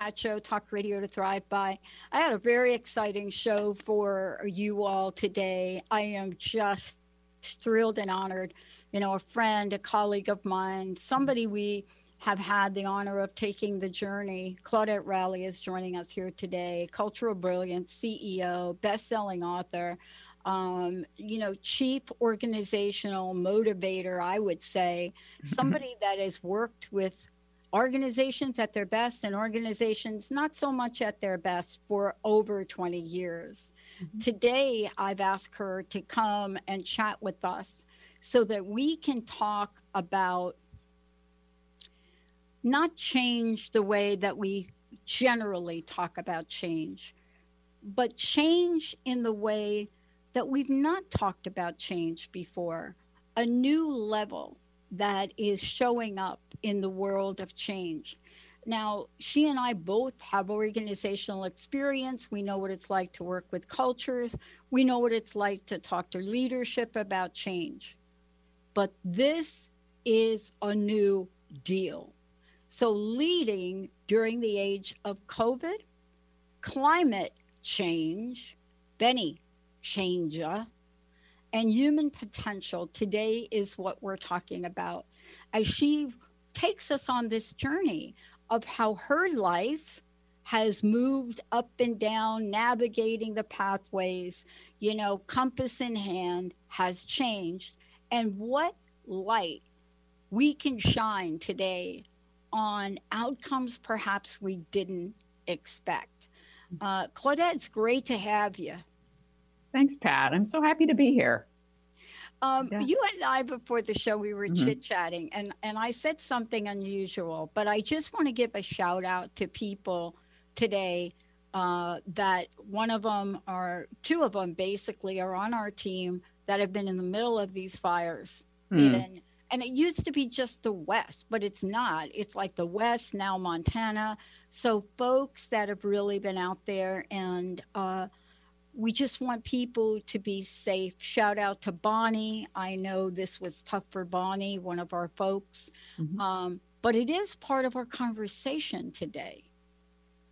At show Talk Radio to Thrive By. I had a very exciting show for you all today. I am just thrilled and honored. You know, a friend, a colleague of mine, somebody we have had the honor of taking the journey. Claudette Rowley is joining us here today, cultural brilliance, CEO, best-selling author. Um, you know, chief organizational motivator, I would say, somebody that has worked with organizations at their best and organizations not so much at their best for over 20 years. Mm-hmm. Today, I've asked her to come and chat with us so that we can talk about not change the way that we generally talk about change, but change in the way that we've not talked about change before, a new level that is showing up in the world of change. Now, she and I both have organizational experience. We know what it's like to work with cultures. We know what it's like to talk to leadership about change. But this is a new deal. So, leading during the age of COVID, climate change, Benny changer, and human potential today is what we're talking about as she takes us on this journey of how her life has moved up and down, navigating the pathways, you know, compass in hand, has changed, and what light we can shine today on outcomes perhaps we didn't expect. Uh, Claudette, it's great to have you. Thanks, Pat. I'm so happy to be here. Um, yeah. You and I, before the show, we were mm-hmm. chit chatting, and, and I said something unusual, but I just want to give a shout out to people today uh, that one of them or two of them basically are on our team that have been in the middle of these fires. Mm. Even, and it used to be just the West, but it's not. It's like the West, now Montana. So, folks that have really been out there and, uh, we just want people to be safe. Shout out to Bonnie. I know this was tough for Bonnie, one of our folks, mm-hmm. um, but it is part of our conversation today.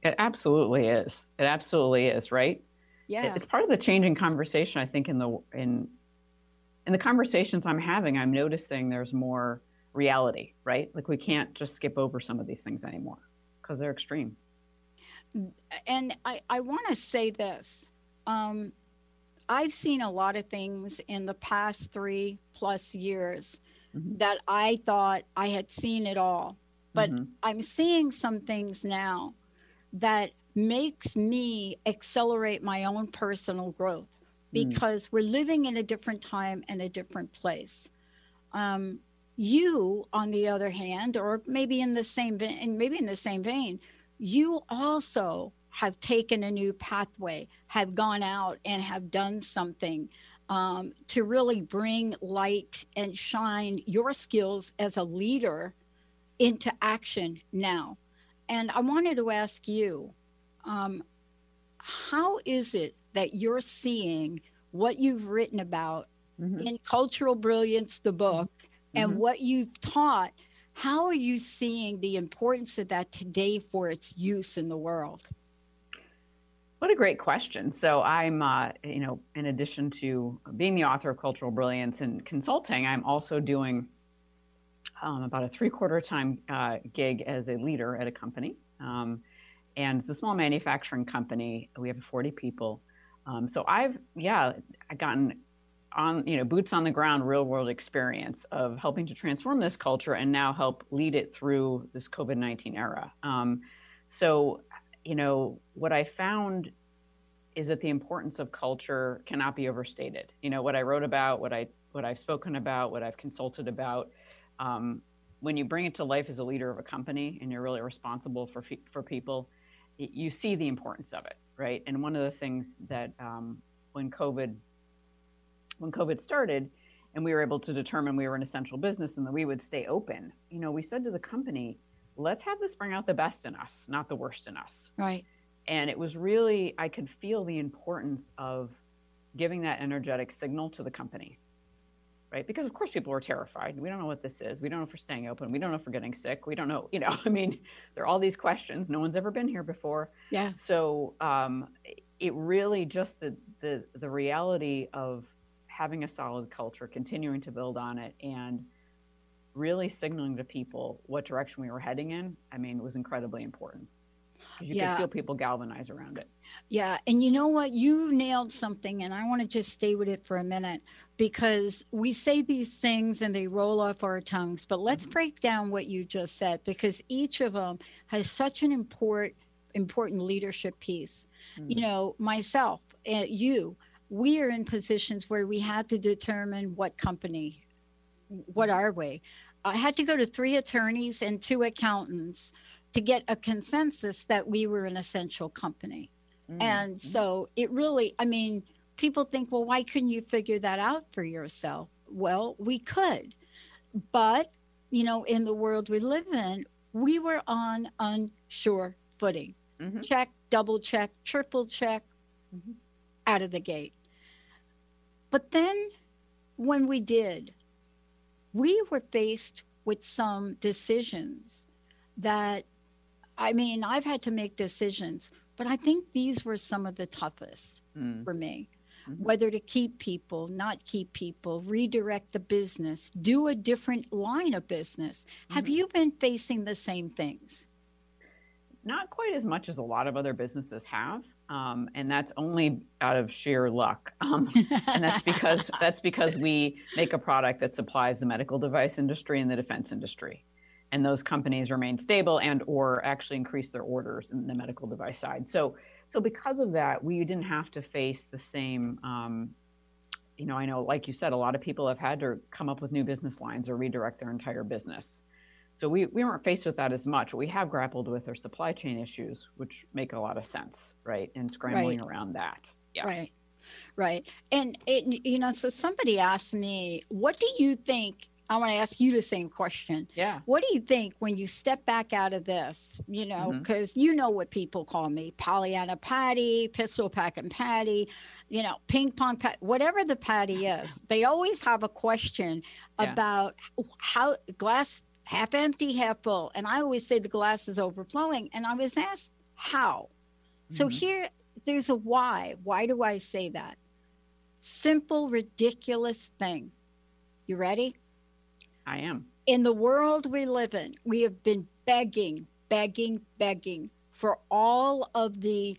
It absolutely is. It absolutely is, right? Yeah. It's part of the changing conversation. I think in the in in the conversations I'm having, I'm noticing there's more reality, right? Like we can't just skip over some of these things anymore because they're extreme. And I, I want to say this um, I've seen a lot of things in the past three plus years mm-hmm. that I thought I had seen it all. But mm-hmm. I'm seeing some things now that makes me accelerate my own personal growth mm. because mm. we're living in a different time and a different place. Um, you, on the other hand, or maybe in the same vein, maybe in the same vein, you also have taken a new pathway, have gone out and have done something um, to really bring light and shine your skills as a leader into action now. And I wanted to ask you um, how is it that you're seeing what you've written about mm-hmm. in Cultural Brilliance, the book, mm-hmm. and what you've taught? How are you seeing the importance of that today for its use in the world? What a great question. So I'm, uh, you know, in addition to being the author of Cultural Brilliance and consulting, I'm also doing um, about a three-quarter time uh, gig as a leader at a company. Um, and it's a small manufacturing company. We have 40 people. Um, so I've, yeah, I gotten on you know boots on the ground real world experience of helping to transform this culture and now help lead it through this covid-19 era um, so you know what i found is that the importance of culture cannot be overstated. You know what i wrote about what i what i've spoken about what i've consulted about um, when you bring it to life as a leader of a company and you're really responsible for for people you see the importance of it right? And one of the things that um, when covid when COVID started and we were able to determine we were an essential business and that we would stay open, you know, we said to the company, let's have this bring out the best in us, not the worst in us. Right. And it was really, I could feel the importance of giving that energetic signal to the company. Right. Because of course people are terrified. We don't know what this is. We don't know if we're staying open. We don't know if we're getting sick. We don't know, you know, I mean, there are all these questions. No one's ever been here before. Yeah. So um, it really just the the the reality of having a solid culture, continuing to build on it, and really signaling to people what direction we were heading in, I mean, it was incredibly important. You yeah. could feel people galvanize around it. Yeah. And you know what? You nailed something, and I want to just stay with it for a minute because we say these things and they roll off our tongues. But let's mm-hmm. break down what you just said because each of them has such an important important leadership piece. Mm-hmm. You know, myself, uh, you, we are in positions where we had to determine what company, what are we? I had to go to three attorneys and two accountants to get a consensus that we were an essential company. Mm-hmm. And so it really, I mean, people think, well, why couldn't you figure that out for yourself? Well, we could. But, you know, in the world we live in, we were on unsure footing. Mm-hmm. Check, double check, triple check, mm-hmm. out of the gate. But then when we did, we were faced with some decisions that, I mean, I've had to make decisions, but I think these were some of the toughest mm. for me. Mm-hmm. Whether to keep people, not keep people, redirect the business, do a different line of business. Mm-hmm. Have you been facing the same things? Not quite as much as a lot of other businesses have um, and that's only out of sheer luck. Um, and that's because that's because we make a product that supplies the medical device industry and the defense industry, and those companies remain stable and or actually increase their orders in the medical device side. So so because of that, we didn't have to face the same. Um, you know, I know, like you said, a lot of people have had to come up with new business lines or redirect their entire business. So we, we weren't faced with that as much. We have grappled with our supply chain issues, which make a lot of sense, right? And scrambling right. around that. Yeah. Right. Right. And it, you know, so somebody asked me, what do you think? I want to ask you the same question. Yeah. What do you think when you step back out of this? You know, because mm-hmm. you know what people call me Pollyanna Patty, pistol Pack and Patty, you know, ping pong pat, whatever the Patty is. They always have a question yeah. about how glass half empty, half full. And I always say the glass is overflowing. And I was asked how. Mm-hmm. So here, there's a why. Why do I say that? Simple, ridiculous thing. You ready? I am. In the world we live in, we have been begging, begging, begging for all of the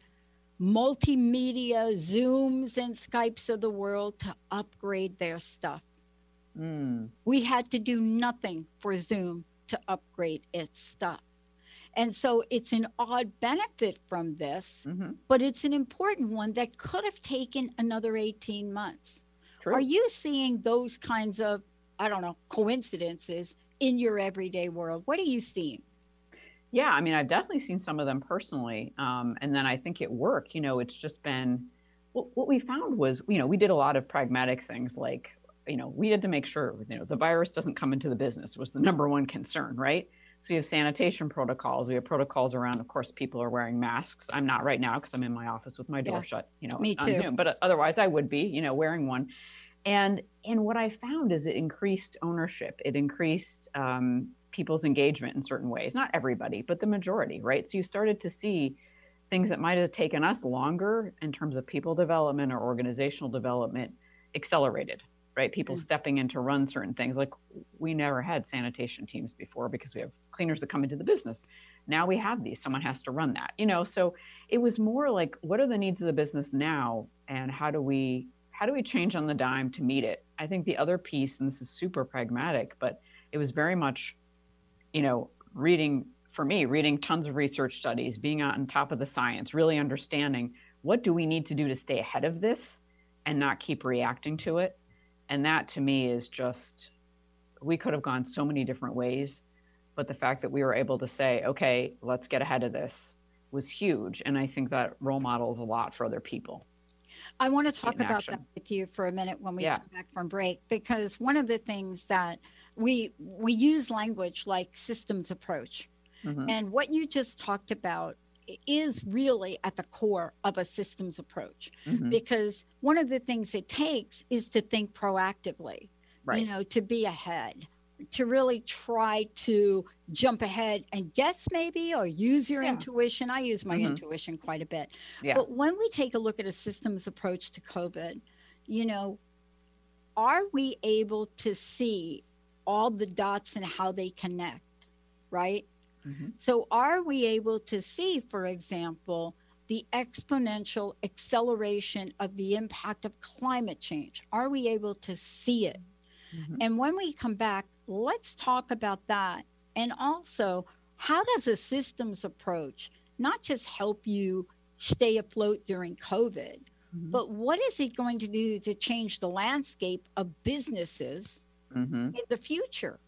multimedia Zooms and Skypes of the world to upgrade their stuff. Mm. We had to do nothing for Zoom to upgrade its stuff. And so it's an odd benefit from this, mm-hmm. but it's an important one that could have taken another 18 months. True. Are you seeing those kinds of, I don't know, coincidences in your everyday world? What are you seeing? Yeah, I mean, I've definitely seen some of them personally. Um, and then I think at work, you know, it's just been what, what we found was, you know, we did a lot of pragmatic things like you know, we had to make sure, you know, the virus doesn't come into the business was the number one concern, right? So we have sanitation protocols. We have protocols around, of course, people are wearing masks. I'm not right now because I'm in my office with my door yeah. shut, you know, Me on too. Zoom. But otherwise, I would be, you know, wearing one. And and what I found is it increased ownership. It increased um, people's engagement in certain ways. Not everybody, but the majority, right? So you started to see things that might have taken us longer in terms of people development or organizational development accelerated right? People mm. stepping in to run certain things. Like we never had sanitation teams before because we have cleaners that come into the business. Now we have these. Someone has to run that, you know. So it was more like, what are the needs of the business now, and how do we how how do we change on the dime to meet it? I think the other piece, and this is super pragmatic, but it was very much, you know, reading for me, reading tons of research studies, being on top of the science, really understanding what do we need to do to stay ahead of this and not keep reacting to it. And that to me is just, we could have gone so many different ways. But the fact that we were able to say, okay, let's get ahead of this was huge. And I think that role models a lot for other people. I want to talk about action. that with you for a minute when we yeah. come back from break, because one of the things that we we use language like systems approach, mm-hmm. and what you just talked about is really at the core of a systems approach, mm-hmm. because one of the things it takes is to think proactively, right. you know, to be ahead to really try to jump ahead and guess maybe or use your yeah. intuition. I use my mm-hmm. intuition quite a bit. Yeah. But when we take a look at a systems approach to COVID, you know, are we able to see all the dots and how they connect, right? Mm-hmm. So, are we able to see, for example, the exponential acceleration of the impact of climate change? Are we able to see it? Mm-hmm. And when we come back, let's talk about that. And also, how does a systems approach not just help you stay afloat during COVID, mm-hmm. but what is it going to do to change the landscape of businesses mm-hmm. in the future?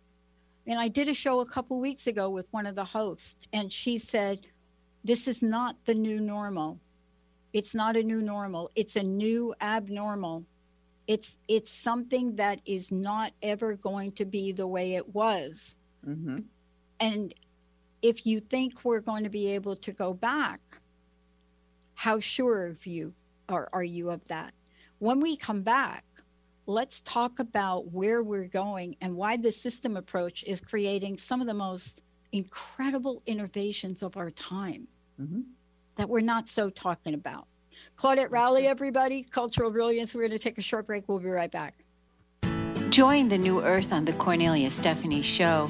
And I did a show a couple weeks ago with one of the hosts, and she said, This is not the new normal. It's not a new normal, it's a new abnormal it's it's something that is not ever going to be the way it was mm-hmm. and if you think we're going to be able to go back how sure of you are, are you of that when we come back let's talk about where we're going and why the system approach is creating some of the most incredible innovations of our time mm-hmm. that we're not so talking about Claudette Rowley, everybody, Cultural Brilliance. We're going to take a short break. We'll be right back. Join the new earth on the Cornelia Stephanie Show.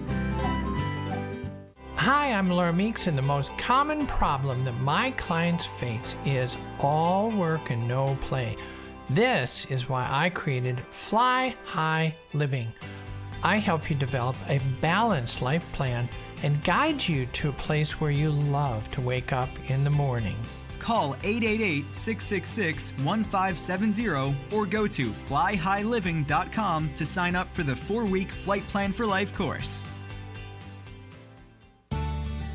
Hi, I'm Laura Meeks, and the most common problem that my clients face is all work and no play. This is why I created Fly High Living. I help you develop a balanced life plan and guide you to a place where you love to wake up in the morning. Call 888 666 1570 or go to flyhighliving.com to sign up for the four week Flight Plan for Life course.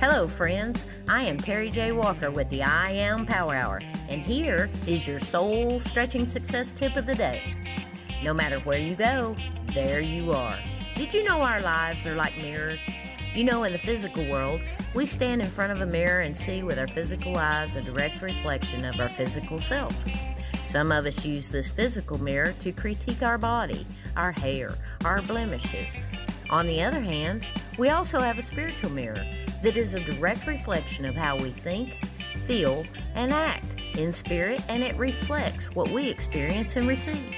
Hello, friends. I am Terry J. Walker with the I Am Power Hour, and here is your soul stretching success tip of the day. No matter where you go, there you are. Did you know our lives are like mirrors? You know, in the physical world, we stand in front of a mirror and see with our physical eyes a direct reflection of our physical self. Some of us use this physical mirror to critique our body, our hair, our blemishes. On the other hand, we also have a spiritual mirror that is a direct reflection of how we think, feel, and act in spirit, and it reflects what we experience and receive.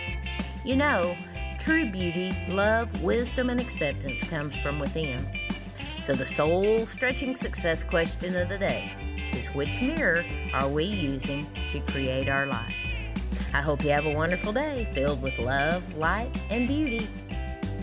You know, true beauty, love, wisdom, and acceptance comes from within. So, the soul stretching success question of the day is which mirror are we using to create our life? I hope you have a wonderful day filled with love, light, and beauty.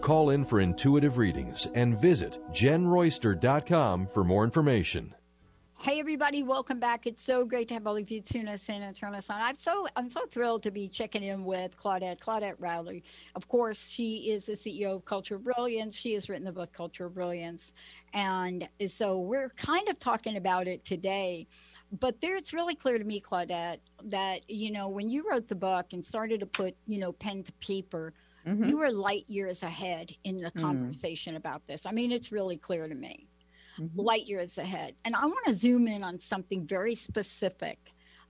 Call in for intuitive readings and visit jenroyster.com for more information. Hey everybody, welcome back. It's so great to have all of you tune us in and turn us on. I'm so I'm so thrilled to be checking in with Claudette, Claudette Rowley. Of course, she is the CEO of Culture Brilliance. She has written the book Culture Brilliance. And so we're kind of talking about it today. But there it's really clear to me, Claudette, that you know, when you wrote the book and started to put, you know, pen to paper, mm-hmm. you were light years ahead in the mm. conversation mm. about this. I mean, it's really clear to me mm-hmm. light years ahead. And I want to zoom in on something very specific.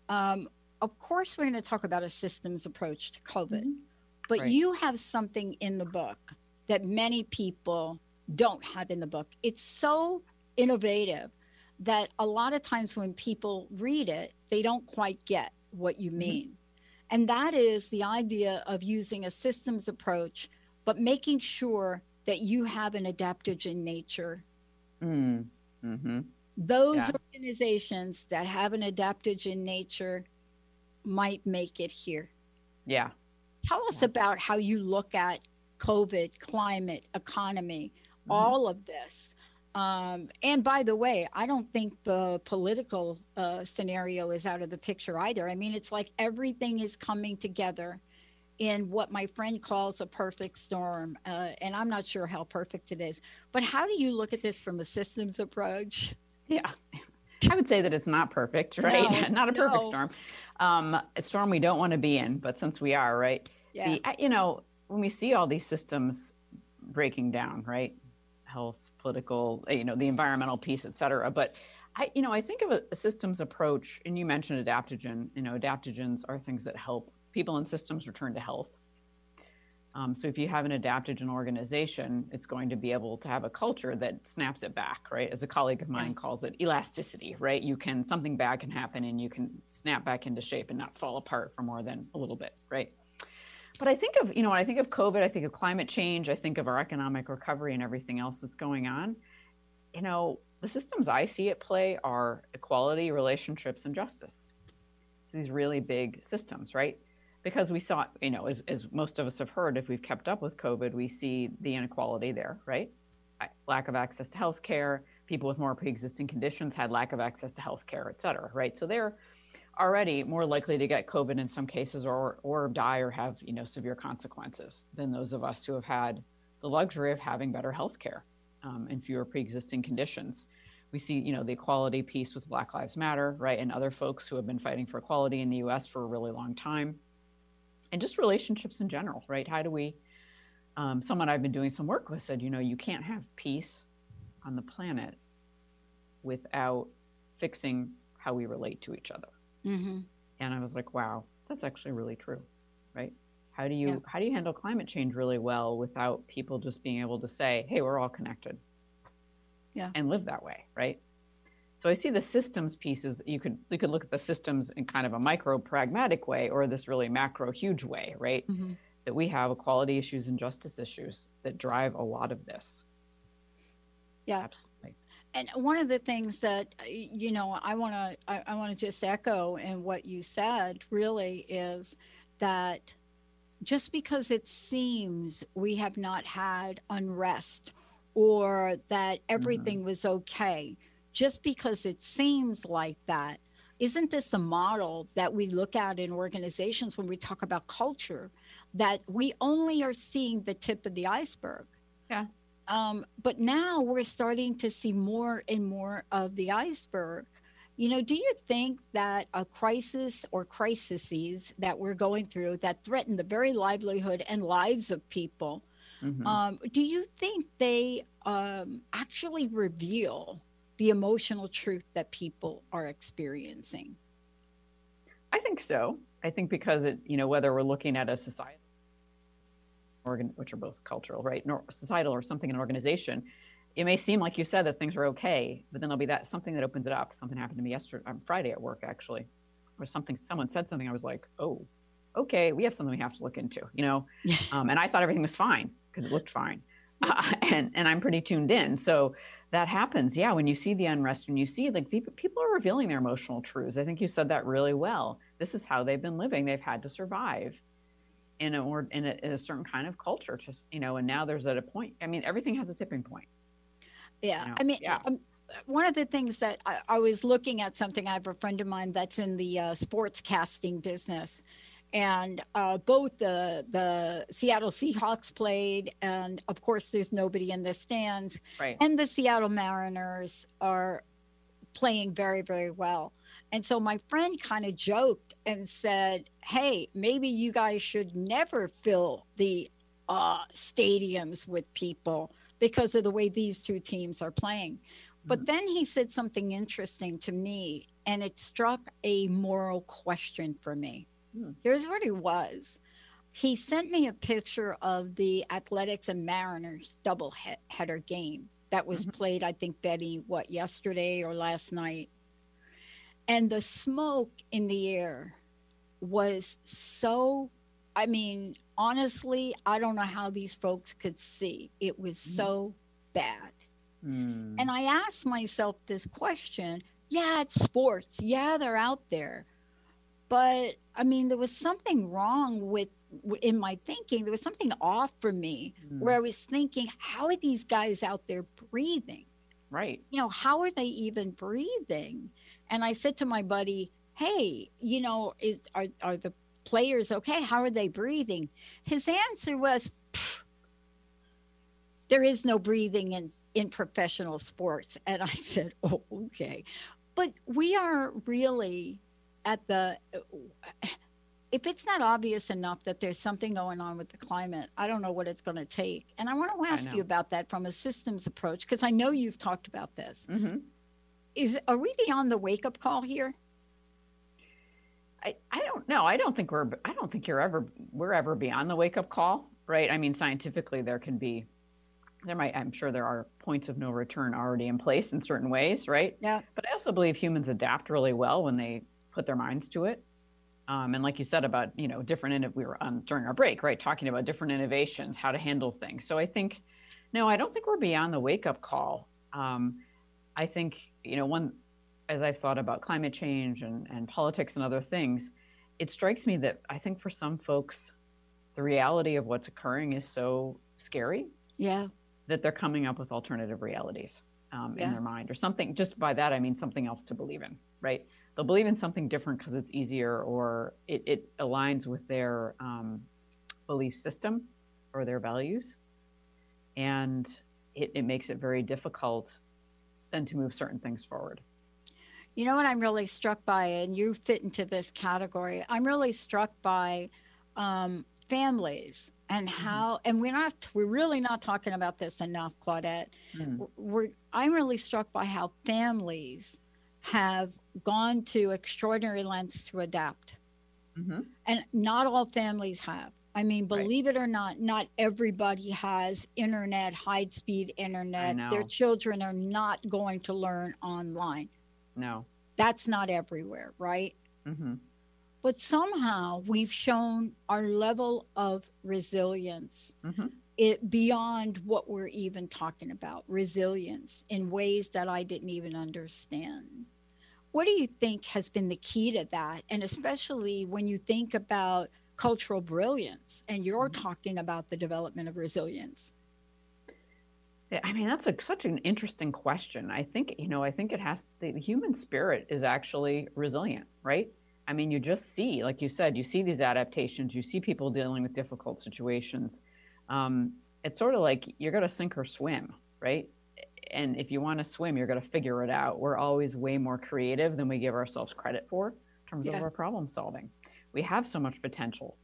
Um, of course, we're going to talk about a systems approach to COVID, mm-hmm. but right. you have something in the book that many people don't have in the book. It's so innovative that a lot of times when people read it, they don't quite get what you mm-hmm. mean. And that is the idea of using a systems approach, but making sure that you have an adaptogen nature Mm. Mm-hmm. Those yeah. organizations that have an adaptogen nature might make it here. Yeah. Tell us yeah. about how you look at COVID, climate, economy, mm-hmm. all of this. Um, and by the way, I don't think the political uh, scenario is out of the picture either. I mean, it's like everything is coming together in what my friend calls a perfect storm. Uh, and I'm not sure how perfect it is. But how do you look at this from a systems approach? Yeah. I would say that it's not perfect, right? No, not a perfect no. storm. Um, a storm we don't want to be in, but since we are, right? Yeah. The, you know, when we see all these systems breaking down, right? Health, political, you know, the environmental piece, et cetera. But I, you know, I think of a, a systems approach, and you mentioned adaptogen. You know, adaptogens are things that help people and systems return to health. Um, so if you have an adaptogen organization, it's going to be able to have a culture that snaps it back, right? As a colleague of mine calls it elasticity, right? You can something bad can happen and you can snap back into shape and not fall apart for more than a little bit, right? But I think of, you know, when I think of COVID, I think of climate change, I think of our economic recovery and everything else that's going on. You know, the systems I see at play are equality, relationships, and justice. It's these really big systems, right? because we saw, you know, as, as most of us have heard, if we've kept up with COVID, we see the inequality there, right? Lack of access to health care, people with more pre-existing conditions had lack of access to health care, et cetera, right? So they're already more likely to get COVID in some cases or, or die or have, you know, severe consequences than those of us who have had the luxury of having better health care um, and fewer pre-existing conditions. We see, you know, the equality piece with Black Lives Matter, right? And other folks who have been fighting for equality in the US for a really long time and just relationships in general, right? How do we? Um, someone I've been doing some work with said, you know, you can't have peace on the planet without fixing how we relate to each other. Mm-hmm. And I was like, wow, that's actually really true, right? How do you yeah. how do you handle climate change really well without people just being able to say, hey, we're all connected, yeah, and live that way, right? So I see the systems pieces. You could you could look at the systems in kind of a micro pragmatic way, or this really macro huge way, right? Mm-hmm. That we have equality issues and justice issues that drive a lot of this. Yeah, absolutely. And one of the things that you know I want to I, I want to just echo in what you said really is that just because it seems we have not had unrest or that everything mm-hmm. was okay just because it seems like that, isn't this a model that we look at in organizations when we talk about culture that we only are seeing the tip of the iceberg? Yeah. Um, but now we're starting to see more and more of the iceberg. You know, do you think that a crisis or crises that we're going through that threaten the very livelihood and lives of people, mm-hmm. um, do you think they um, actually reveal the emotional truth that people are experiencing? I think so. I think because it, you know, whether we're looking at a society, organ, which are both cultural, right, nor societal or something in an organization, it may seem like you said that things are okay, but then there'll be that something that opens it up. Something happened to me yesterday on Friday at work actually, or something someone said something. I was like, oh, okay, we have something we have to look into, you know. um, and I thought everything was fine because it looked fine, uh, and and I'm pretty tuned in. So that happens, yeah. When you see the unrest, when you see like the, people are revealing their emotional truths. I think you said that really well. This is how they've been living. They've had to survive in a or in a, in a certain kind of culture. Just you know, and now there's at a point. I mean, everything has a tipping point. Yeah. You know? I mean, yeah. Um, one of the things that I, I, was looking at something, I have a friend of mine that's in the uh, sports casting business. And uh, both the the Seattle Seahawks played, and of course, there's nobody in the stands. Right. And the Seattle Mariners are playing very, very well. And so my friend kind of joked and said, "Hey, maybe you guys should never fill the uh, stadiums with people because of the way these two teams are playing. But mm-hmm. then he said something interesting to me, and it struck a moral question for me. Mm. Here's what it was. He sent me a picture of the Athletics and Mariners double header game that was mm-hmm. played, I think, Betty, what, yesterday or last night? And the smoke in the air was so I mean, honestly, I don't know how these folks could see. It was mm. so bad. Mm. And I asked myself this question yeah, it's sports. Yeah, they're out there. But I mean, there was something wrong with in my thinking. There was something off for me mm. where I was thinking, how are these guys out there breathing? Right. You know, how are they even breathing? And I said to my buddy, hey, you know, is are, are the players, okay, how are they breathing? His answer was, there is no breathing in, in professional sports. And I said, oh, okay. But we are really at the, if it's not obvious enough that there's something going on with the climate, I don't know what it's going to take. And I want to ask you about that from a systems approach, because I know you've talked about this. Mm-hmm. Is, are we beyond the wake up call here? I, I don't know. I don't think we're I don't think you're ever we're ever beyond the wake up call, right? I mean, scientifically there can be there might I'm sure there are points of no return already in place in certain ways, right? Yeah. But I also believe humans adapt really well when they put their minds to it. Um, and like you said about you know different we were um, during our break, right, talking about different innovations, how to handle things. So I think no, I don't think we're beyond the wake up call. Um, I think you know one as I've thought about climate change and, and politics and other things, it strikes me that I think for some folks, the reality of what's occurring is so scary. Yeah. That they're coming up with alternative realities um, yeah. in their mind or something. Just by that, I mean something else to believe in, right? They'll believe in something different because it's easier or it, it aligns with their um, belief system or their values. And it, it makes it very difficult then to move certain things forward. You know what I'm really struck by, and you fit into this category. I'm really struck by um, families and mm-hmm. how, mm-hmm. and we're not, we're really not talking about this enough, Claudette. Mm. We're, I'm really struck by how families have gone to extraordinary lengths to adapt. Mm-hmm. And not all families have. I mean, believe right. it or not, not everybody has internet, high speed internet. Their children are not going to learn online. No. That's not everywhere, right? Mm-hmm. But somehow we've shown our level of resilience mm-hmm. it beyond what we're even talking about resilience in ways that I didn't even understand. What do you think has been the key to that? And especially when you think about cultural brilliance and you're mm-hmm. talking about the development of resilience. I mean, that's a, such an interesting question. I think, you know, I think it has the human spirit is actually resilient, right? I mean, you just see, like you said, you see these adaptations, you see people dealing with difficult situations. Um, it's sort of like you're going to sink or swim, right? And if you want to swim, you're going to figure it out. We're always way more creative than we give ourselves credit for in terms yeah. of our problem solving. We have so much potential.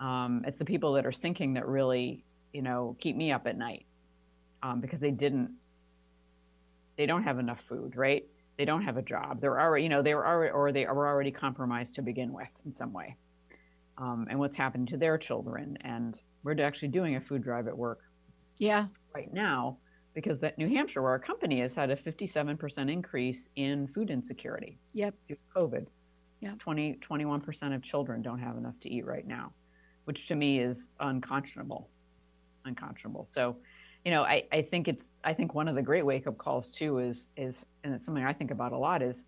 Um, it's the people that are sinking that really, you know, keep me up at night um, because they didn't they don't have enough food right they don't have a job they're already you know they were already or they were already compromised to begin with in some way um, and what's happening to their children and we're actually doing a food drive at work yeah right now because that New Hampshire, where our company is, had a 57% increase in food insecurity. Yep. Due to COVID. Yeah. 20, 21% of children don't have enough to eat right now, which to me is unconscionable. Unconscionable. So, you know, I, I think it's I think one of the great wake up calls too is is and it's something I think about a lot is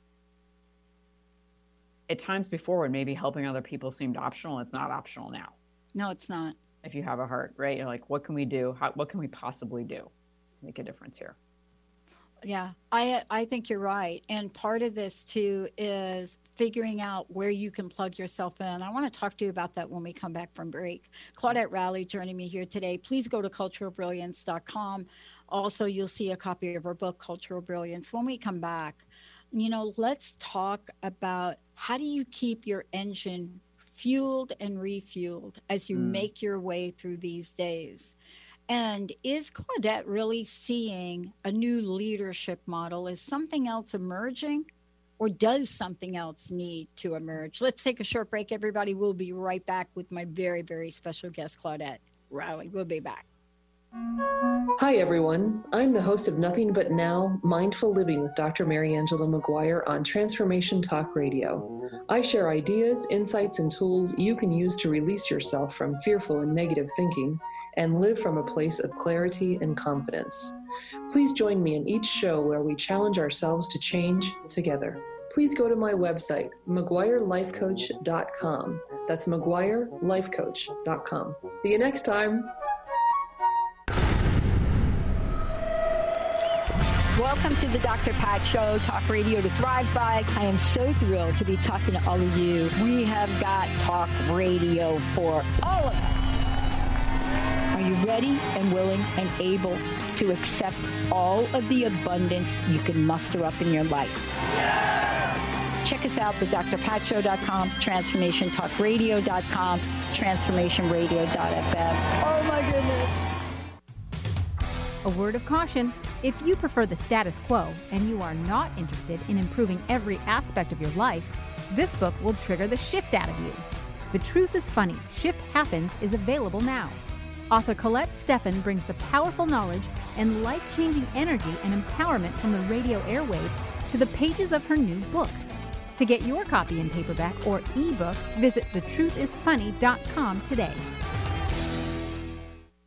at times before when maybe helping other people seemed optional, it's not optional now. No, it's not. If you have a heart, right? You're like, what can we do? How, what can we possibly do to make a difference here? Yeah, I I think you're right. And part of this too is figuring out where you can plug yourself in. I want to talk to you about that when we come back from break. Claudette Rowley joining me here today. Please go to culturalbrilliance.com. Also, you'll see a copy of her book, Cultural Brilliance. When we come back, you know, let's talk about how do you keep your engine fueled and refueled as you Mm. make your way through these days. And is Claudette really seeing a new leadership model? Is something else emerging? Or does something else need to emerge? Let's take a short break, everybody. We'll be right back with my very, very special guest, Claudette Rowley. We'll be back. Hi, everyone. I'm the host of Nothing But Now Mindful Living with Dr. Mary Angela McGuire on Transformation Talk Radio. I share ideas, insights, and tools you can use to release yourself from fearful and negative thinking and live from a place of clarity and confidence. Please join me in each show where we challenge ourselves to change together. Please go to my website, McGuireLifeCoach.com. That's McGuireLifeCoach.com. See you next time. Welcome to the Dr. Pat Show, Talk Radio to Thrive By. I am so thrilled to be talking to all of you. We have got talk radio for all ready and willing and able to accept all of the abundance you can muster up in your life? Check us out, the drpatshow.com, transformationtalkradio.com, transformationradio.fm. Oh my goodness. A word of caution if you prefer the status quo and you are not interested in improving every aspect of your life, this book will trigger the shift out of you. The Truth is Funny Shift Happens is available now. Author Colette Steffen brings the powerful knowledge and life changing energy and empowerment from the radio airwaves to the pages of her new book. To get your copy in paperback or ebook, visit thetruthisfunny.com today.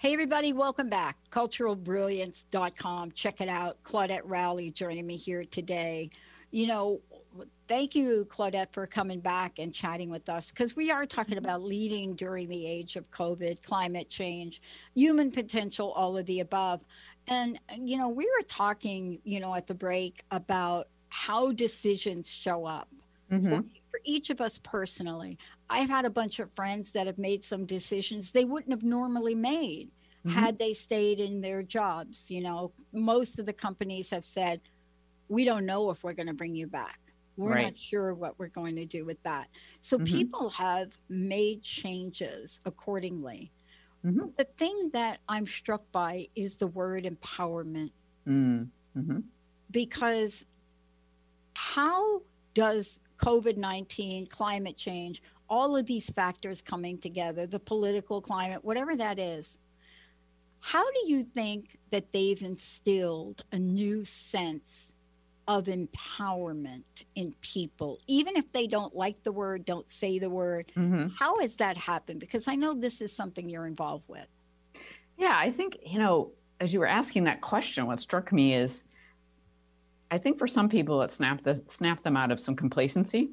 Hey, everybody, welcome back. Culturalbrilliance.com. Check it out. Claudette Rowley joining me here today. You know, thank you, Claudette, for coming back and chatting with us because we are talking about leading during the age of COVID, climate change, human potential, all of the above. And, you know, we were talking, you know, at the break about how decisions show up Mm-hmm. for, for each of us personally. I've had a bunch of friends that have made some decisions they wouldn't have normally made Mhm. had they stayed in their jobs. You know, most of the companies have said, we don't know if we're going to bring you back. We're Right. not sure what we're going to do with that. So Mhm. people have made changes accordingly. Mhm. The thing that I'm struck by is the word empowerment. Mm. hmm because how does COVID 19, climate change, all of these factors coming together, the political climate, whatever that is, how do you think that they've instilled a new sense of empowerment in people, even if they don't like the word, don't say the word? hmm How has that happened? Because I know this is something you're involved with. Yeah, I think, you know, as you were asking that question, what struck me is I think for some people it snapped the, snapped them out of some complacency.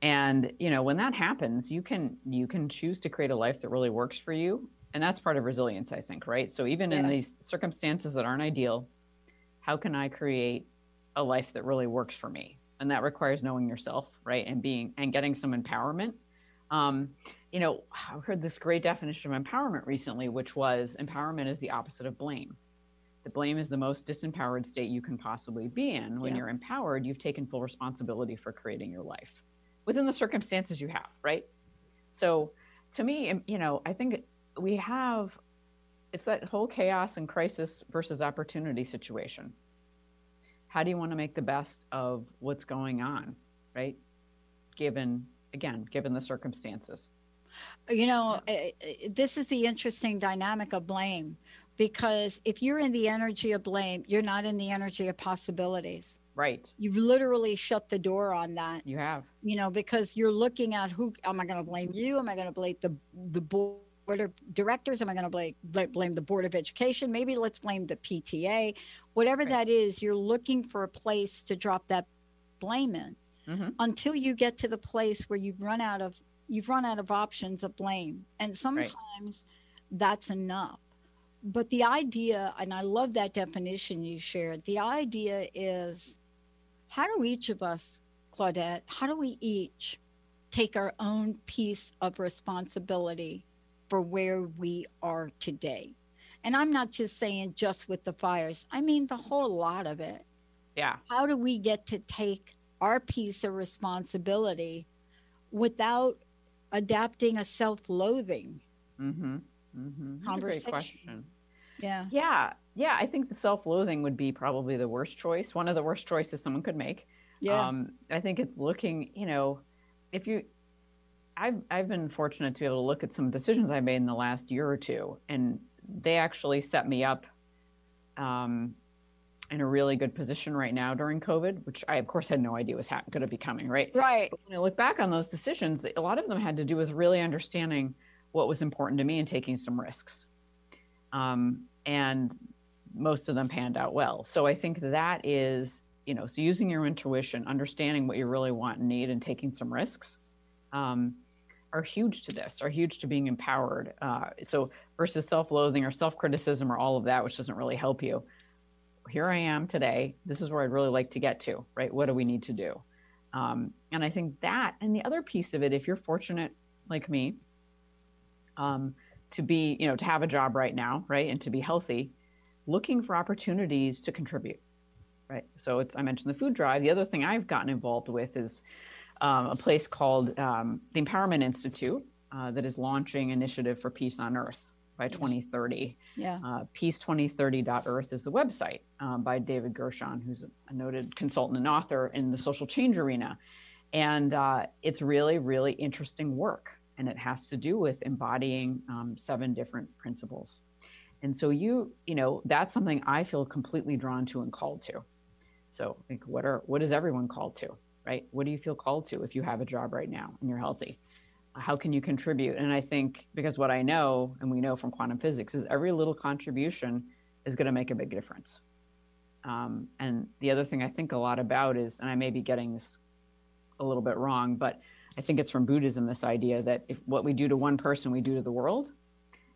And, you know, when that happens, you can you can choose to create a life that really works for you. And that's part of resilience, I think, right? So even in these circumstances that aren't ideal, how can I create a life that really works for me? And that requires knowing yourself, right? And being and getting some empowerment. Um, you know, I heard this great definition of empowerment recently, which was empowerment is the opposite of blame. The blame is the most disempowered state you can possibly be in. When Yeah. you're empowered, you've taken full responsibility for creating your life within the circumstances you have, right? So to me, you know, I think we have it's that whole chaos and crisis versus opportunity situation. How do you want to make the best of what's going on, right? Given again, given the circumstances. you know eh, eh, this is the interesting dynamic of blame because if you're in the energy of blame you're not in the energy of possibilities. Right. you've literally shut the door on that. You have. you know because you're looking at who am i going to blame you? Am i going to blame the the board of directors? Am i going to blame blame the board of education? Maybe let's blame the pta whatever that is you're looking for a place to drop that blame in. Mhm. until you get to the place where you've run out of you've run out of options of blame. And sometimes that's enough but the idea and i love that definition you shared the idea is how do each of us claudette how do we each take our own piece of responsibility for where we are today and i'm not just saying just with the fires i mean the whole lot of it Yeah. how do we get to take our piece of responsibility without adapting a self-loathing Mm-hmm. Mm-hmm. Great Conversation. question. yeah Yeah. Yeah. I think the self loathing would be probably the worst choice. One of the worst choices someone could make. yeah Um, I think it's looking, you know, if you, I've, I've been fortunate to be able to look at some decisions I made in the last year or two, and they actually set me up um, in a really good position right now during COVID, which I, of course, had no idea was ha- going to be coming, right? right But when I look back on those decisions, a lot of them had to do with really understanding what was important to me and taking some risks. Um, and most of them panned out well. So I think that is, you know, so using your intuition, understanding what you really want and need, and taking some risks um, are huge to this, are huge to being empowered. Uh, so versus self loathing or self criticism or all of that, which doesn't really help you. Here I am today. This is where I'd really like to get to, right? What do we need to do? Um, and I think that, and the other piece of it, if you're fortunate like me, um, to be, you know, to have a job right now, right, and to be healthy, looking for opportunities to contribute, right. So it's I mentioned the food drive. The other thing I've gotten involved with is um, a place called um, the Empowerment Institute uh, that is launching initiative for peace on Earth by 2030. yeah Uh, peace2030.earth is the website um, by David Gershon, who's a noted consultant and author in the social change arena. And uh, it's really, really interesting work. And it has to do with embodying um, seven different principles. And so you, you know, that's something I feel completely drawn to and called to. So like what are what is everyone called to, right? What do you feel called to if you have a job right now and you're healthy? how can you contribute and i think because what i know and we know from quantum physics is every little contribution is going to make a big difference um, and the other thing i think a lot about is and i may be getting this a little bit wrong but i think it's from buddhism this idea that if what we do to one person we do to the world.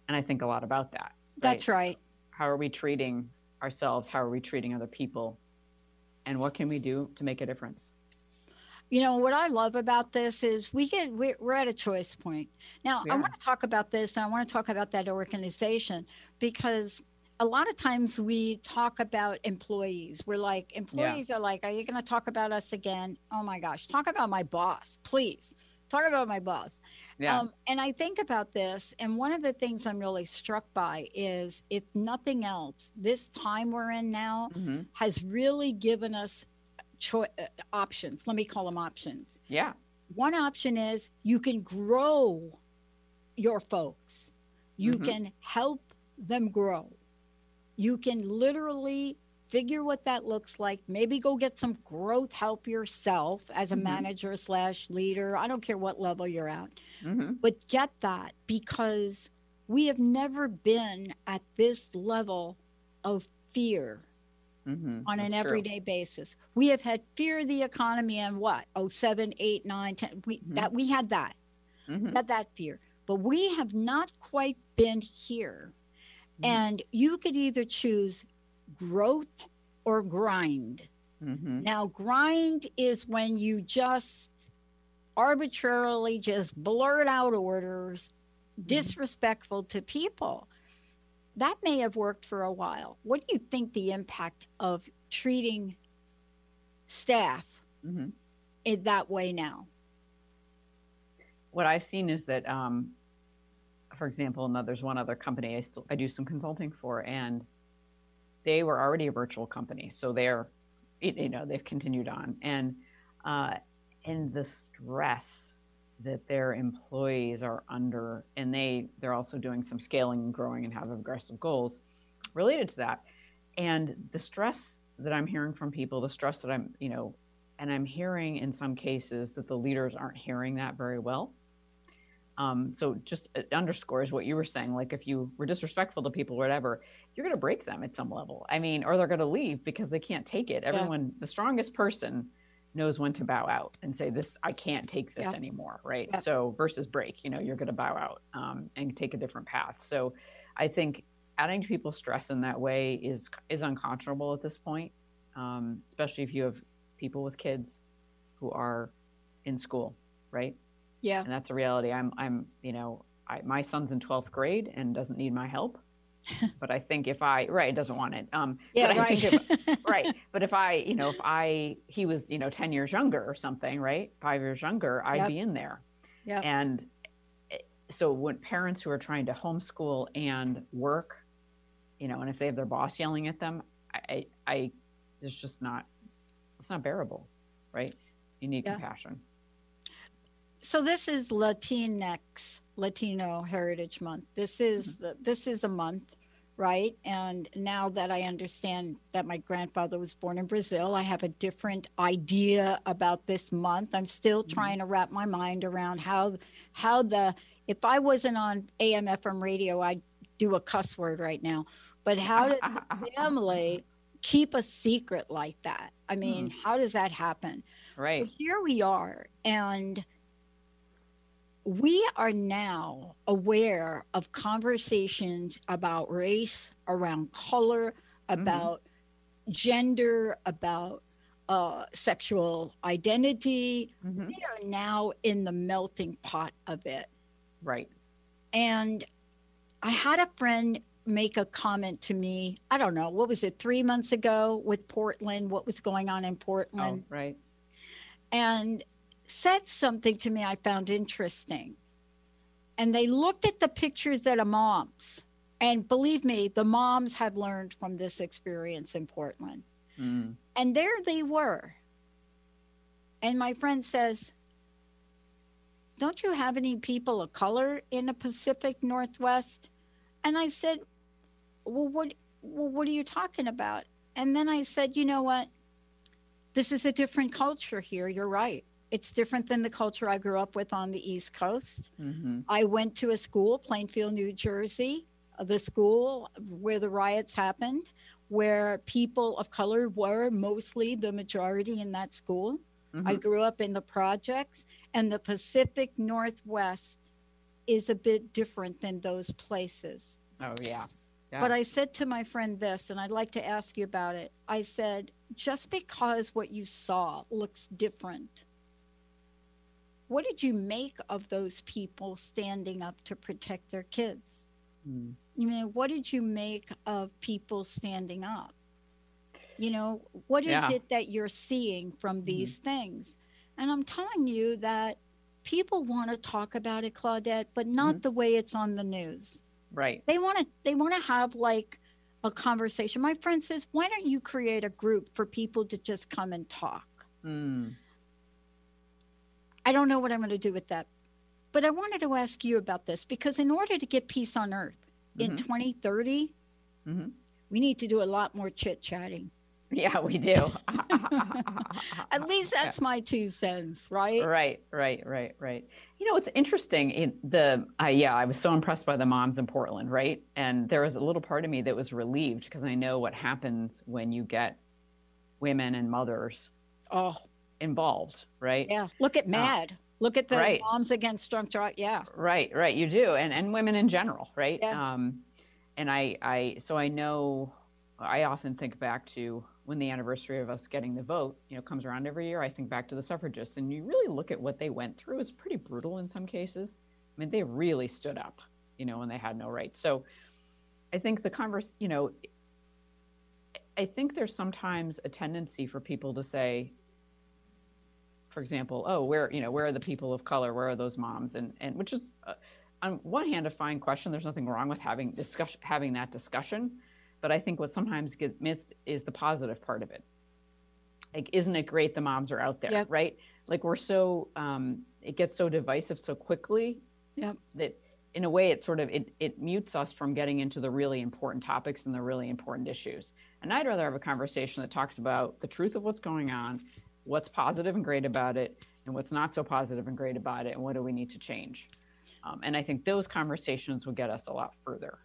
And i think a lot about that that's right. How are we treating ourselves? How are we treating other people? And what can we do to make a difference? You know what i love about this is we get we're, we're at a choice point. Now i want to talk about this and i want to talk about that organization because a lot of times we talk about employees we're like employees are like are you going to talk about us again oh my gosh talk about my boss please talk about my boss. Yeah. Um, and I think about this, and one of the things I'm really struck by is if nothing else, this time we're in now Mhm. has really given us choi- uh, options. Let me call them options. Yeah. One option is you can grow your folks, you Mhm. can help them grow. You can literally figure what that looks like. Maybe go get some growth help yourself as a Mhm. manager slash leader. I don't care what level you're at, Mm-hmm. but get that because we have never been at this level of fear Mm-hmm. on an everyday basis. We have had fear of the economy and what? Oh, seven, eight, nine, ten. We that we had that. Mm-hmm. We had that fear. But we have not quite been here. Mm-hmm. And you could either choose growth or grind. Mm-hmm. Now, grind is when you just arbitrarily just blurt out orders, disrespectful to people. That may have worked for a while. What do you think the impact of treating staff Mm-hmm. in that way now? what I've seen is that, um, for example, and there's one other company I still I do some consulting for, and they were already a virtual company, so they're, you know, they've continued on, and uh, and the stress that their employees are under, and they they're also doing some scaling and growing and have aggressive goals related to that, and the stress that I'm hearing from people, the stress that I'm, you know, and I'm hearing in some cases that the leaders aren't hearing that very well. Um, so just it underscores what you were saying. Like if you were disrespectful to people or whatever, you're going to break them at some level. I mean, or they're going to leave because they can't take it. Everyone, the strongest person knows when to bow out and say, this, I can't take this Yeah. anymore. Right. Yeah. So versus break, you know, you're going to bow out um, and take a different path. So I think adding to people's stress in that way is, is unconscionable at this point. Um, especially if you have people with kids who are in school. Right Yeah. and that's a reality. I'm, I'm, you know, I, my son's in 12th grade and doesn't need my help. but I think if I, right, doesn't want it. Um, Yeah, but I right. think if, right. But if I, you know, if I, he was, you know, 10 years younger or something, right? Five years younger, I'd Yep. be in there. Yeah. And eh, so when parents who are trying to homeschool and work, you know, and if they have their boss yelling at them, I, I, I it's just not, it's not bearable, right? You need Yeah. compassion. So this is Latinx Latino Heritage Month. This is mm-hmm. the this is a month, right? And now that I understand that my grandfather was born in Brazil, I have a different idea about this month. I'm still mm-hmm. trying to wrap my mind around how how the if I wasn't on AMFM radio, I'd do a cuss word right now. But how did the family keep a secret like that? I mean, mm. how does that happen? Right. But here we are, and we are now aware of conversations about race, around color, about gender, about uh, sexual identity. Mm-hmm. We are now in the melting pot of it. Right. And I had a friend make a comment to me, I don't know, what was it, three months ago with Portland, what was going on in Portland Oh, right. and said something to me I found interesting. And they looked at the pictures of the moms. And believe me, the moms have learned from this experience in Portland. Mm. And there they were. And my friend says, Don't you have any people of color in the Pacific Northwest? And I said, Well, what well, what are you talking about? And then I said, you know what? This is a different culture here. You're right. It's different than the culture I grew up with on the East Coast. Mm-hmm. I went to a school, Plainfield, New Jersey, the school where the riots happened, where people of color were mostly the majority in that school. I Mhm. grew up in the projects, and the Pacific Northwest is a bit different than those places. Oh yeah. yeah. But I said to my friend this, and I'd like to ask you about it. I said, just because what you saw looks different, what did you make of those people standing up to protect their kids? Mm. You mean, what did you make of people standing up? You know, what is Yeah. it that you're seeing from these things? And I'm telling you that people want to talk about it, Claudette, but not Mm-hmm. the way it's on the news. Right. They want to they want to have like a conversation. My friend says, "Why don't you create a group for people to just come and talk?" Mm. I don't know what I'm going to do with that. But I wanted to ask you about this because in order to get peace on earth in Mhm. 2030, Mhm. we need to do a lot more chit-chatting. Yeah, we do. At least that's my two cents, right? Right, right, right, right. You know, it's interesting. It, the I yeah, I was so impressed by the moms in Portland, right? And there was a little part of me that was relieved because I know what happens when you get women and mothers oh involved, right? Yeah. Look at MADD. Look at the right. moms against drunk drive. Yeah. Right, right. You do, and and women in general, right? Um, and I, I, so I know, I often think back to when the anniversary of us getting the vote, you know, comes around every year. I think back to the suffragists, and you really look at what they went through. It's pretty brutal in some cases. I mean, they really stood up, you know, when they had no rights. So, I think the converse, you know, I think there's sometimes a tendency for people to say, for example, oh, where you know where are the people of color? Where are those moms? And and which is uh, on one hand a fine question. There's nothing wrong with having discussion having that discussion, but I think what sometimes gets missed is the positive part of it. Like, isn't it great the moms are out there, Yep. right? Like we're so um, it gets so divisive so quickly Yep. that in a way it sort of it, it mutes us from getting into the really important topics and the really important issues and i'd rather have a conversation that talks about the truth of what's going on what's positive and great about it and what's not so positive and great about it and what do we need to change um, and i think those conversations will get us a lot further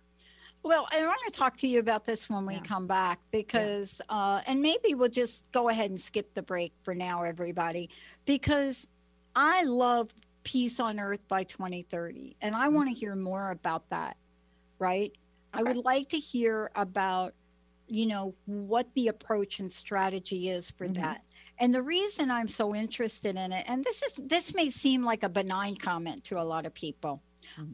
Well, I want to talk to you about this when we come back because, uh, and maybe we'll just go ahead and skip the break for now, everybody, because I love Peace on Earth by 2030. And I want to hear more about that, right? I would like to hear about, you know, what the approach and strategy is for that. And the reason I'm so interested in it, and this is this may seem like a benign comment to a lot of people.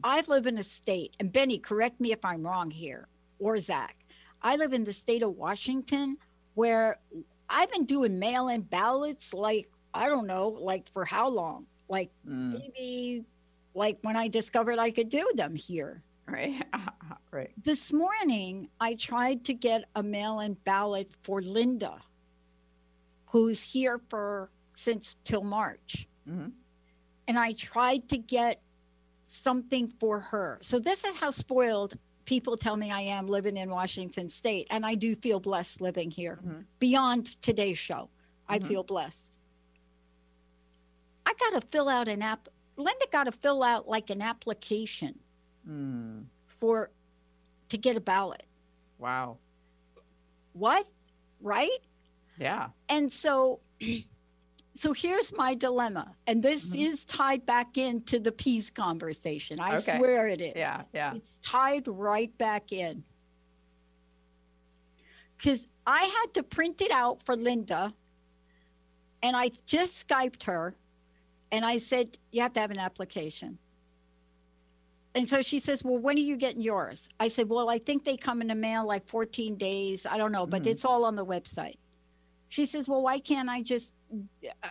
I live in a state, and Benny, correct me if I'm wrong here, or Zach. I live in the state of Washington where I've been doing mail in ballots like, I don't know, like for how long? Like Mm. maybe like when I discovered I could do them here. right right This morning, I tried to get a mail in ballot for Linda, who's here for since till March. Mhm. And I tried to get something for her. So, this is how spoiled people tell me I am living in Washington state. And I do feel blessed living here. Beyond today's show, I Mhm. feel blessed. I got to fill out an app. Linda got to fill out like an application Mm. for to get a ballot. wow What? Right? Yeah And so so here's my dilemma. And this is tied back into the peace conversation. I Okay. swear it is. yeah yeah It's tied right back in. Cuz I had to print it out for Linda and I just Skyped her and I said, You have to have an application. And so she says, Well, when are you getting yours? I said, Well, I think they come in the mail like 14 days. I don't know, but Mhm. it's all on the website. She says, Well, why can't I just?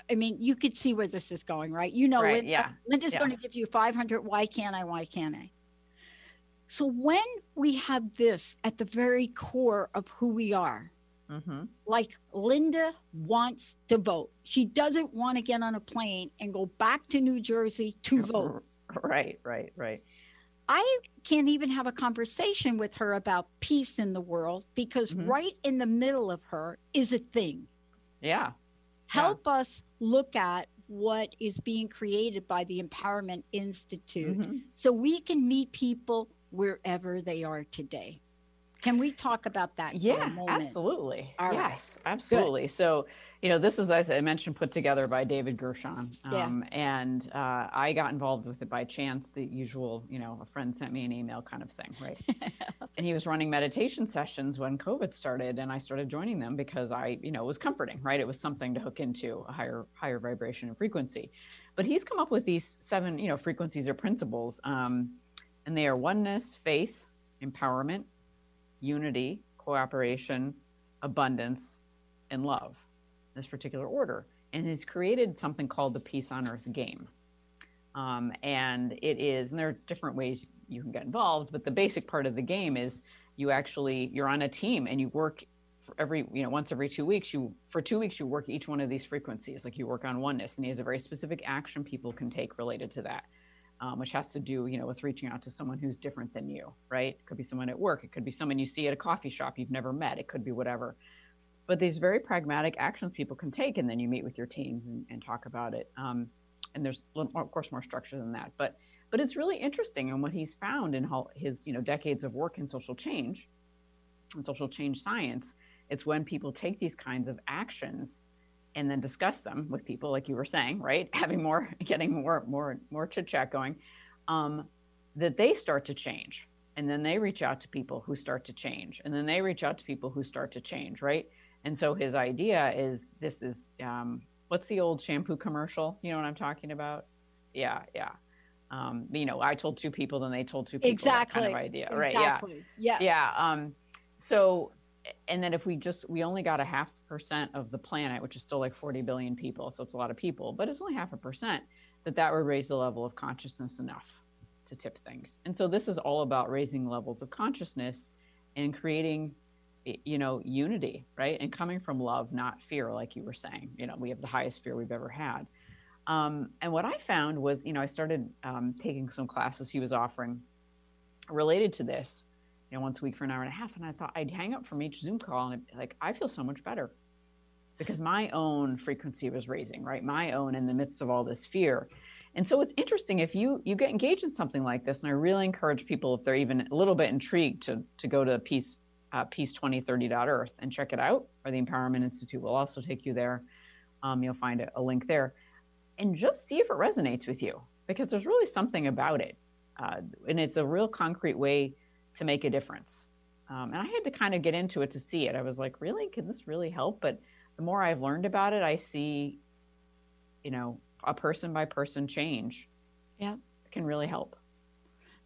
I mean, you could see where this is going, right? You know, Right, Linda, yeah, Linda's yeah. going to give you 500. Why can't I? Why can't I? So when we have this at the very core of who we are, mm-hmm. like Linda wants to vote. She doesn't want to get on a plane and go back to New Jersey to vote. right right right I can't even have a conversation with her about peace in the world because Mhm. right in the middle of her is a thing. Yeah Help us look at what is being created by the Empowerment Institute Mhm. so we can meet people wherever they are today. Can we talk about that? for a Yeah, absolutely. All right. yes, absolutely. So, you know, this is, as I mentioned, put together by David Gershon. Yeah. Um, And uh, I got involved with it by chance, the usual, you know, a friend sent me an email kind of thing, right? and he was running meditation sessions when COVID started, and I started joining them because I, you know, it was comforting, right? It was something to hook into a higher, higher vibration and frequency. But he's come up with these seven, you know, frequencies or principles, um, and they are oneness, faith, empowerment, unity, cooperation, abundance, and love, this particular order. And he's created something called the Peace on Earth game. Um, and it is, and there are different ways you can get involved, but the basic part of the game is you actually you're on a team and you work every you know once every two weeks you for two weeks you work each one of these frequencies like you work on oneness and he has a very specific action people can take related to that um, which has to do you know with reaching out to someone who's different than you right? It could be someone at work. It could be someone you see at a coffee shop you've never met. It could be whatever. But these very pragmatic actions people can take and then you meet with your teams and, and talk about it. Um, and there's of course more structure than that. But but it's really interesting and what he's found in his you know decades of work in social change and social change science. It's when people take these kinds of actions and then discuss them with people, like you were saying, right? Having more, getting more, more, more chit chat going, um, that they start to change. And then they reach out to people who start to change. And then they reach out to people who start to change, right? And so his idea is this is um, what's the old shampoo commercial? You know what I'm talking about? Yeah, yeah. Um, you know, I told two people, then they told two people. Exactly. kind of idea, right? Exactly. Yeah. Yes. Yeah. Um, so and then if we just we only got a half percent of the planet which is still like 40 billion people so it's a lot of people but it's only half a percent that that would raise the level of consciousness enough to tip things. And so this is all about raising levels of consciousness and creating you know unity right? And coming from love not fear like you were saying you know we have the highest fear we've ever had. Um, and what i found was you know i started um, taking some classes. He was offering related to this you know, once a week for an hour and a half. And I thought I'd hang up from each Zoom call and like, I feel so much better because my own frequency was raising, right? My own in the midst of all this fear. And so it's interesting if you you get engaged in something like this, and I really encourage people if they're even a little bit intrigued to to go to peace uh, peace2030.earth and check it out, or the Empowerment Institute will also take you there. Um, you'll find a, a, link there, and just see if it resonates with you because there's really something about it, uh, and it's a real concrete way to make a difference. Um, and I had to kind of get into it to see it. I was like, really? Can this really help? But the more I've learned about it, I see, you know, a person by person change. Yeah. Can really help.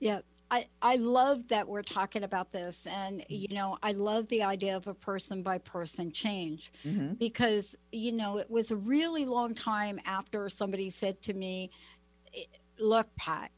Yeah. I, I love that we're talking about this. And, mm-hmm. you know, I love the idea of a person by person change mm-hmm. because, you know, it was a really long time after somebody said to me, look, Pat,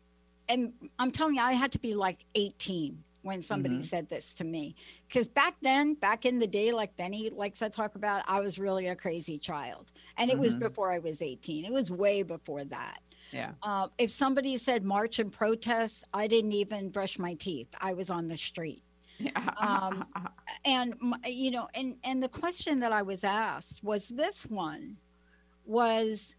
and I'm telling you, I had to be like 18 when somebody mm-hmm. said this to me. Because back then, back in the day, like Benny likes to talk about, I was really a crazy child. And it mm-hmm. was before I was 18, it was way before that. Yeah. Uh, if somebody said march and protest, I didn't even brush my teeth. I was on the street. Yeah. um, and you know, and and the question that I was asked was this one was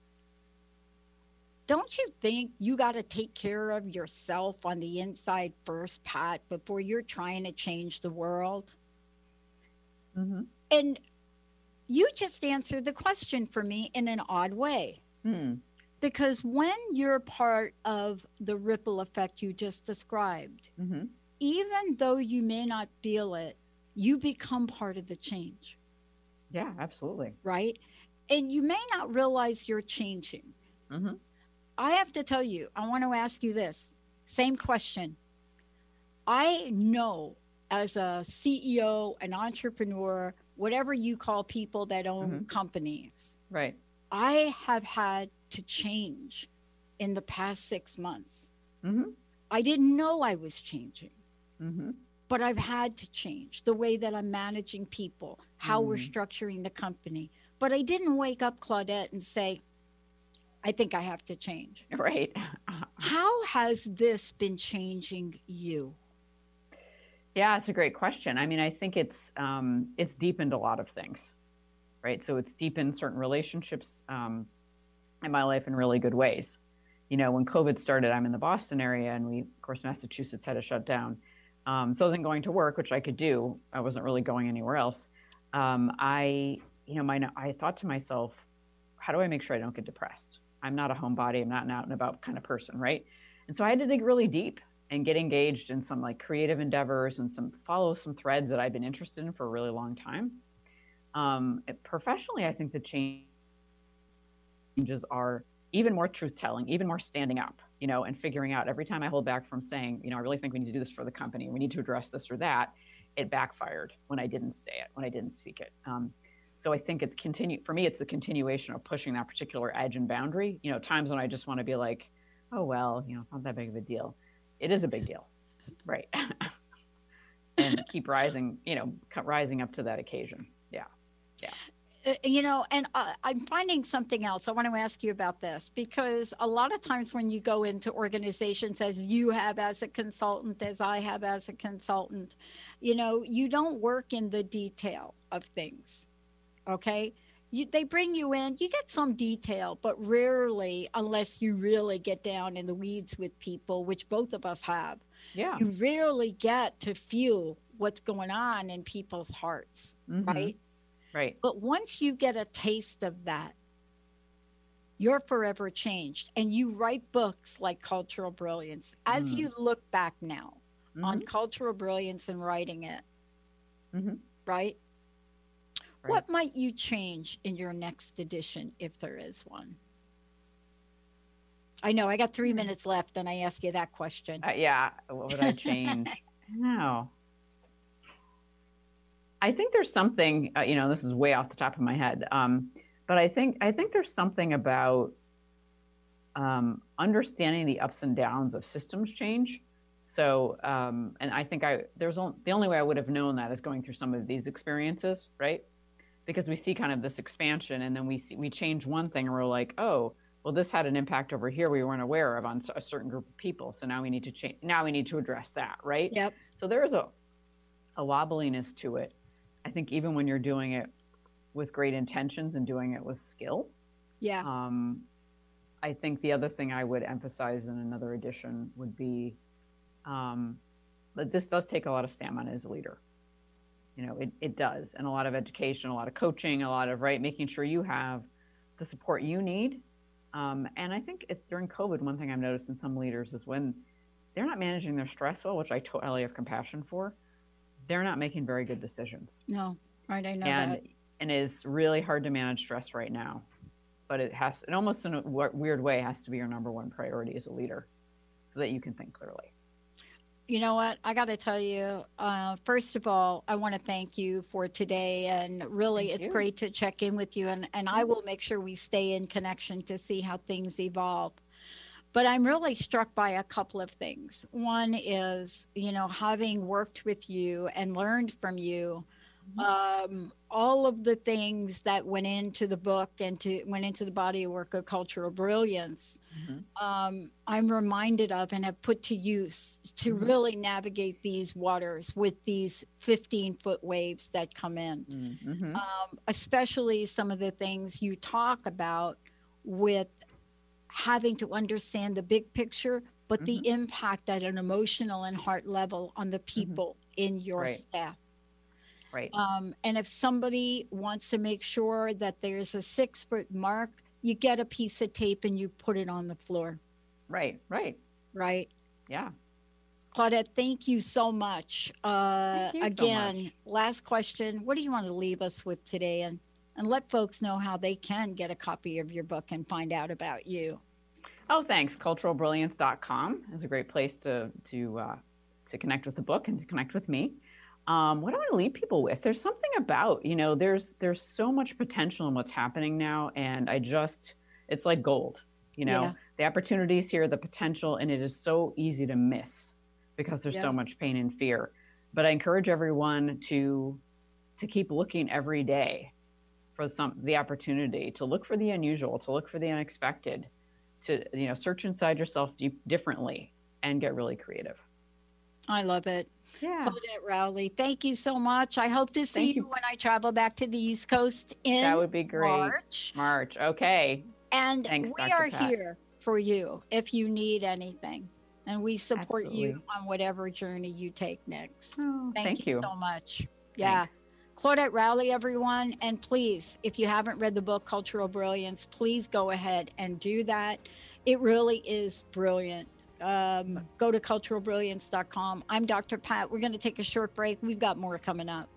don't you think you got to take care of yourself on the inside first, Pat, before you're trying to change the world? Mm-hmm. And you just answered the question for me in an odd way. Hmm. Because when you're part of the ripple effect you just described, mm-hmm. even though you may not feel it, you become part of the change. Yeah, absolutely. Right. And you may not realize you're changing. Mm-hmm. I have to tell you, I want to ask you this same question. I know as a CEO, an entrepreneur, whatever you call people that own mm-hmm. companies, right? I have had to change in the past six months. Mm-hmm. I didn't know I was changing, mm-hmm. but I've had to change the way that I'm managing people, how we're mm-hmm. structuring the company. But I didn't wake up, Claudette, and say, I think I have to change. Right. How has this been changing you? Yeah, it's a great question. I mean, I think it's um, it's deepened a lot of things, right? So it's deepened certain relationships um, in my life in really good ways. You know, when COVID started, I'm in the Boston area, and we, of course, Massachusetts had to shut down. Um, so wasn't going to work, which I could do. I wasn't really going anywhere else. Um, I, you know, my I thought to myself, how do I make sure I don't get depressed? I'm not a homebody. I'm not an out and about kind of person, right? And so I had to dig really deep and get engaged in some like creative endeavors and some follow some threads that I've been interested in for a really long time. Um, professionally, I think the changes are even more truth telling, even more standing up, you know, and figuring out every time I hold back from saying, you know, I really think we need to do this for the company, we need to address this or that, it backfired when I didn't say it, when I didn't speak it. Um, so I think it's continue for me. It's the continuation of pushing that particular edge and boundary. You know, times when I just want to be like, oh well, you know, it's not that big of a deal. It is a big deal, right? and keep rising, you know, rising up to that occasion. Yeah, yeah. Uh, you know, and uh, I'm finding something else. I want to ask you about this because a lot of times when you go into organizations, as you have as a consultant, as I have as a consultant, you know, you don't work in the detail of things. Okay. You, they bring you in, you get some detail, but rarely, unless you really get down in the weeds with people, which both of us have. Yeah. You rarely get to feel what's going on in people's hearts, Mhm. right? Right. But once you get a taste of that, you're forever changed. And you write books like Cultural Brilliance. As Mm. you look back now on Mhm. cultural brilliance and writing it, Mhm. right? Right. What might you change in your next edition if there is one? I know I got three minutes left, and I ask you that question. Uh, yeah. What would I change? no. I think there's something, uh, you know, this is way off the top of my head. Um, but I think, I think there's something about um, understanding the ups and downs of systems change. So, um, and I think I, there's on, the only way I would have known that is going through some of these experiences, right? Because we see kind of this expansion and then we see, we change one thing and we're like, oh, well, this had an impact over here we weren't aware of on a certain group of people. So now we need to change, now we need to address that, right? Yep. So there is a, a wobbliness to it. I think even when you're doing it with great intentions and doing it with skill, Yeah. um, I think the other thing I would emphasize in another edition would be um, that this does take a lot of stamina as a leader. You know, it, it does, and a lot of education, a lot of coaching, a lot of right, making sure you have the support you need. Um, and I think it's during COVID, one thing I've noticed in some leaders is when they're not managing their stress well, which I totally have compassion for, they're not making very good decisions No, right. I know and that. and it's really hard to manage stress right now but it has it almost in a weird way has to be your number one priority as a leader so that you can think clearly You know what? I got to tell you, uh, first of all, I want to thank you for today. And really, Thank it's you. great to check in with you. And, and I will make sure we stay in connection to see how things evolve. But I'm really struck by a couple of things. One is, you know, having worked with you and learned from you, um, all of the things that went into the book and to went into the body of work of cultural brilliance um, I'm reminded of and have put to use to Mhm. really navigate these waters with these 15 foot waves that come in. Mhm. Um, especially some of the things you talk about with having to understand the big picture, but the impact at an emotional and heart level on the people in your Right. staff. Right Um, and if somebody wants to make sure that there's a six foot mark, you get a piece of tape and you put it on the floor, right right right? yeah Claudette, thank you so much. Uh, you so again, much. last question. What do you want to leave us with today? And, and let folks know how they can get a copy of your book and find out about you. oh thanks culturalbrilliance.com is a great place to to uh, to connect with the book and to connect with me um, what do I want to leave people with? There's something about, you know, there's there's so much potential in what's happening now, and I just, it's like gold. You know, Yeah. the opportunities here, the potential, and it is so easy to miss because there's Yeah. so much pain and fear. But I encourage everyone to to keep looking every day for some the opportunity to look for the unusual, to look for the unexpected, to you know search inside yourself deep, differently and get really creative. I love it. Yeah. Claudette Rowley, thank you so much. I hope to see you. you. when I travel back to the East Coast in that would be great. March. March. Okay. And Thanks, we Dr. are Pat. here for you if you need anything. And we support you on whatever journey you take next. Oh, thank, thank you you. so much. Yeah. Thanks. Claudette Rowley, everyone. And please, if you haven't read the book Cultural Brilliance, please go ahead and do that. It really is brilliant. Um, go to culturalbrilliance.com. I'm Dr. Pat. We're going to take a short break. We've got more coming up.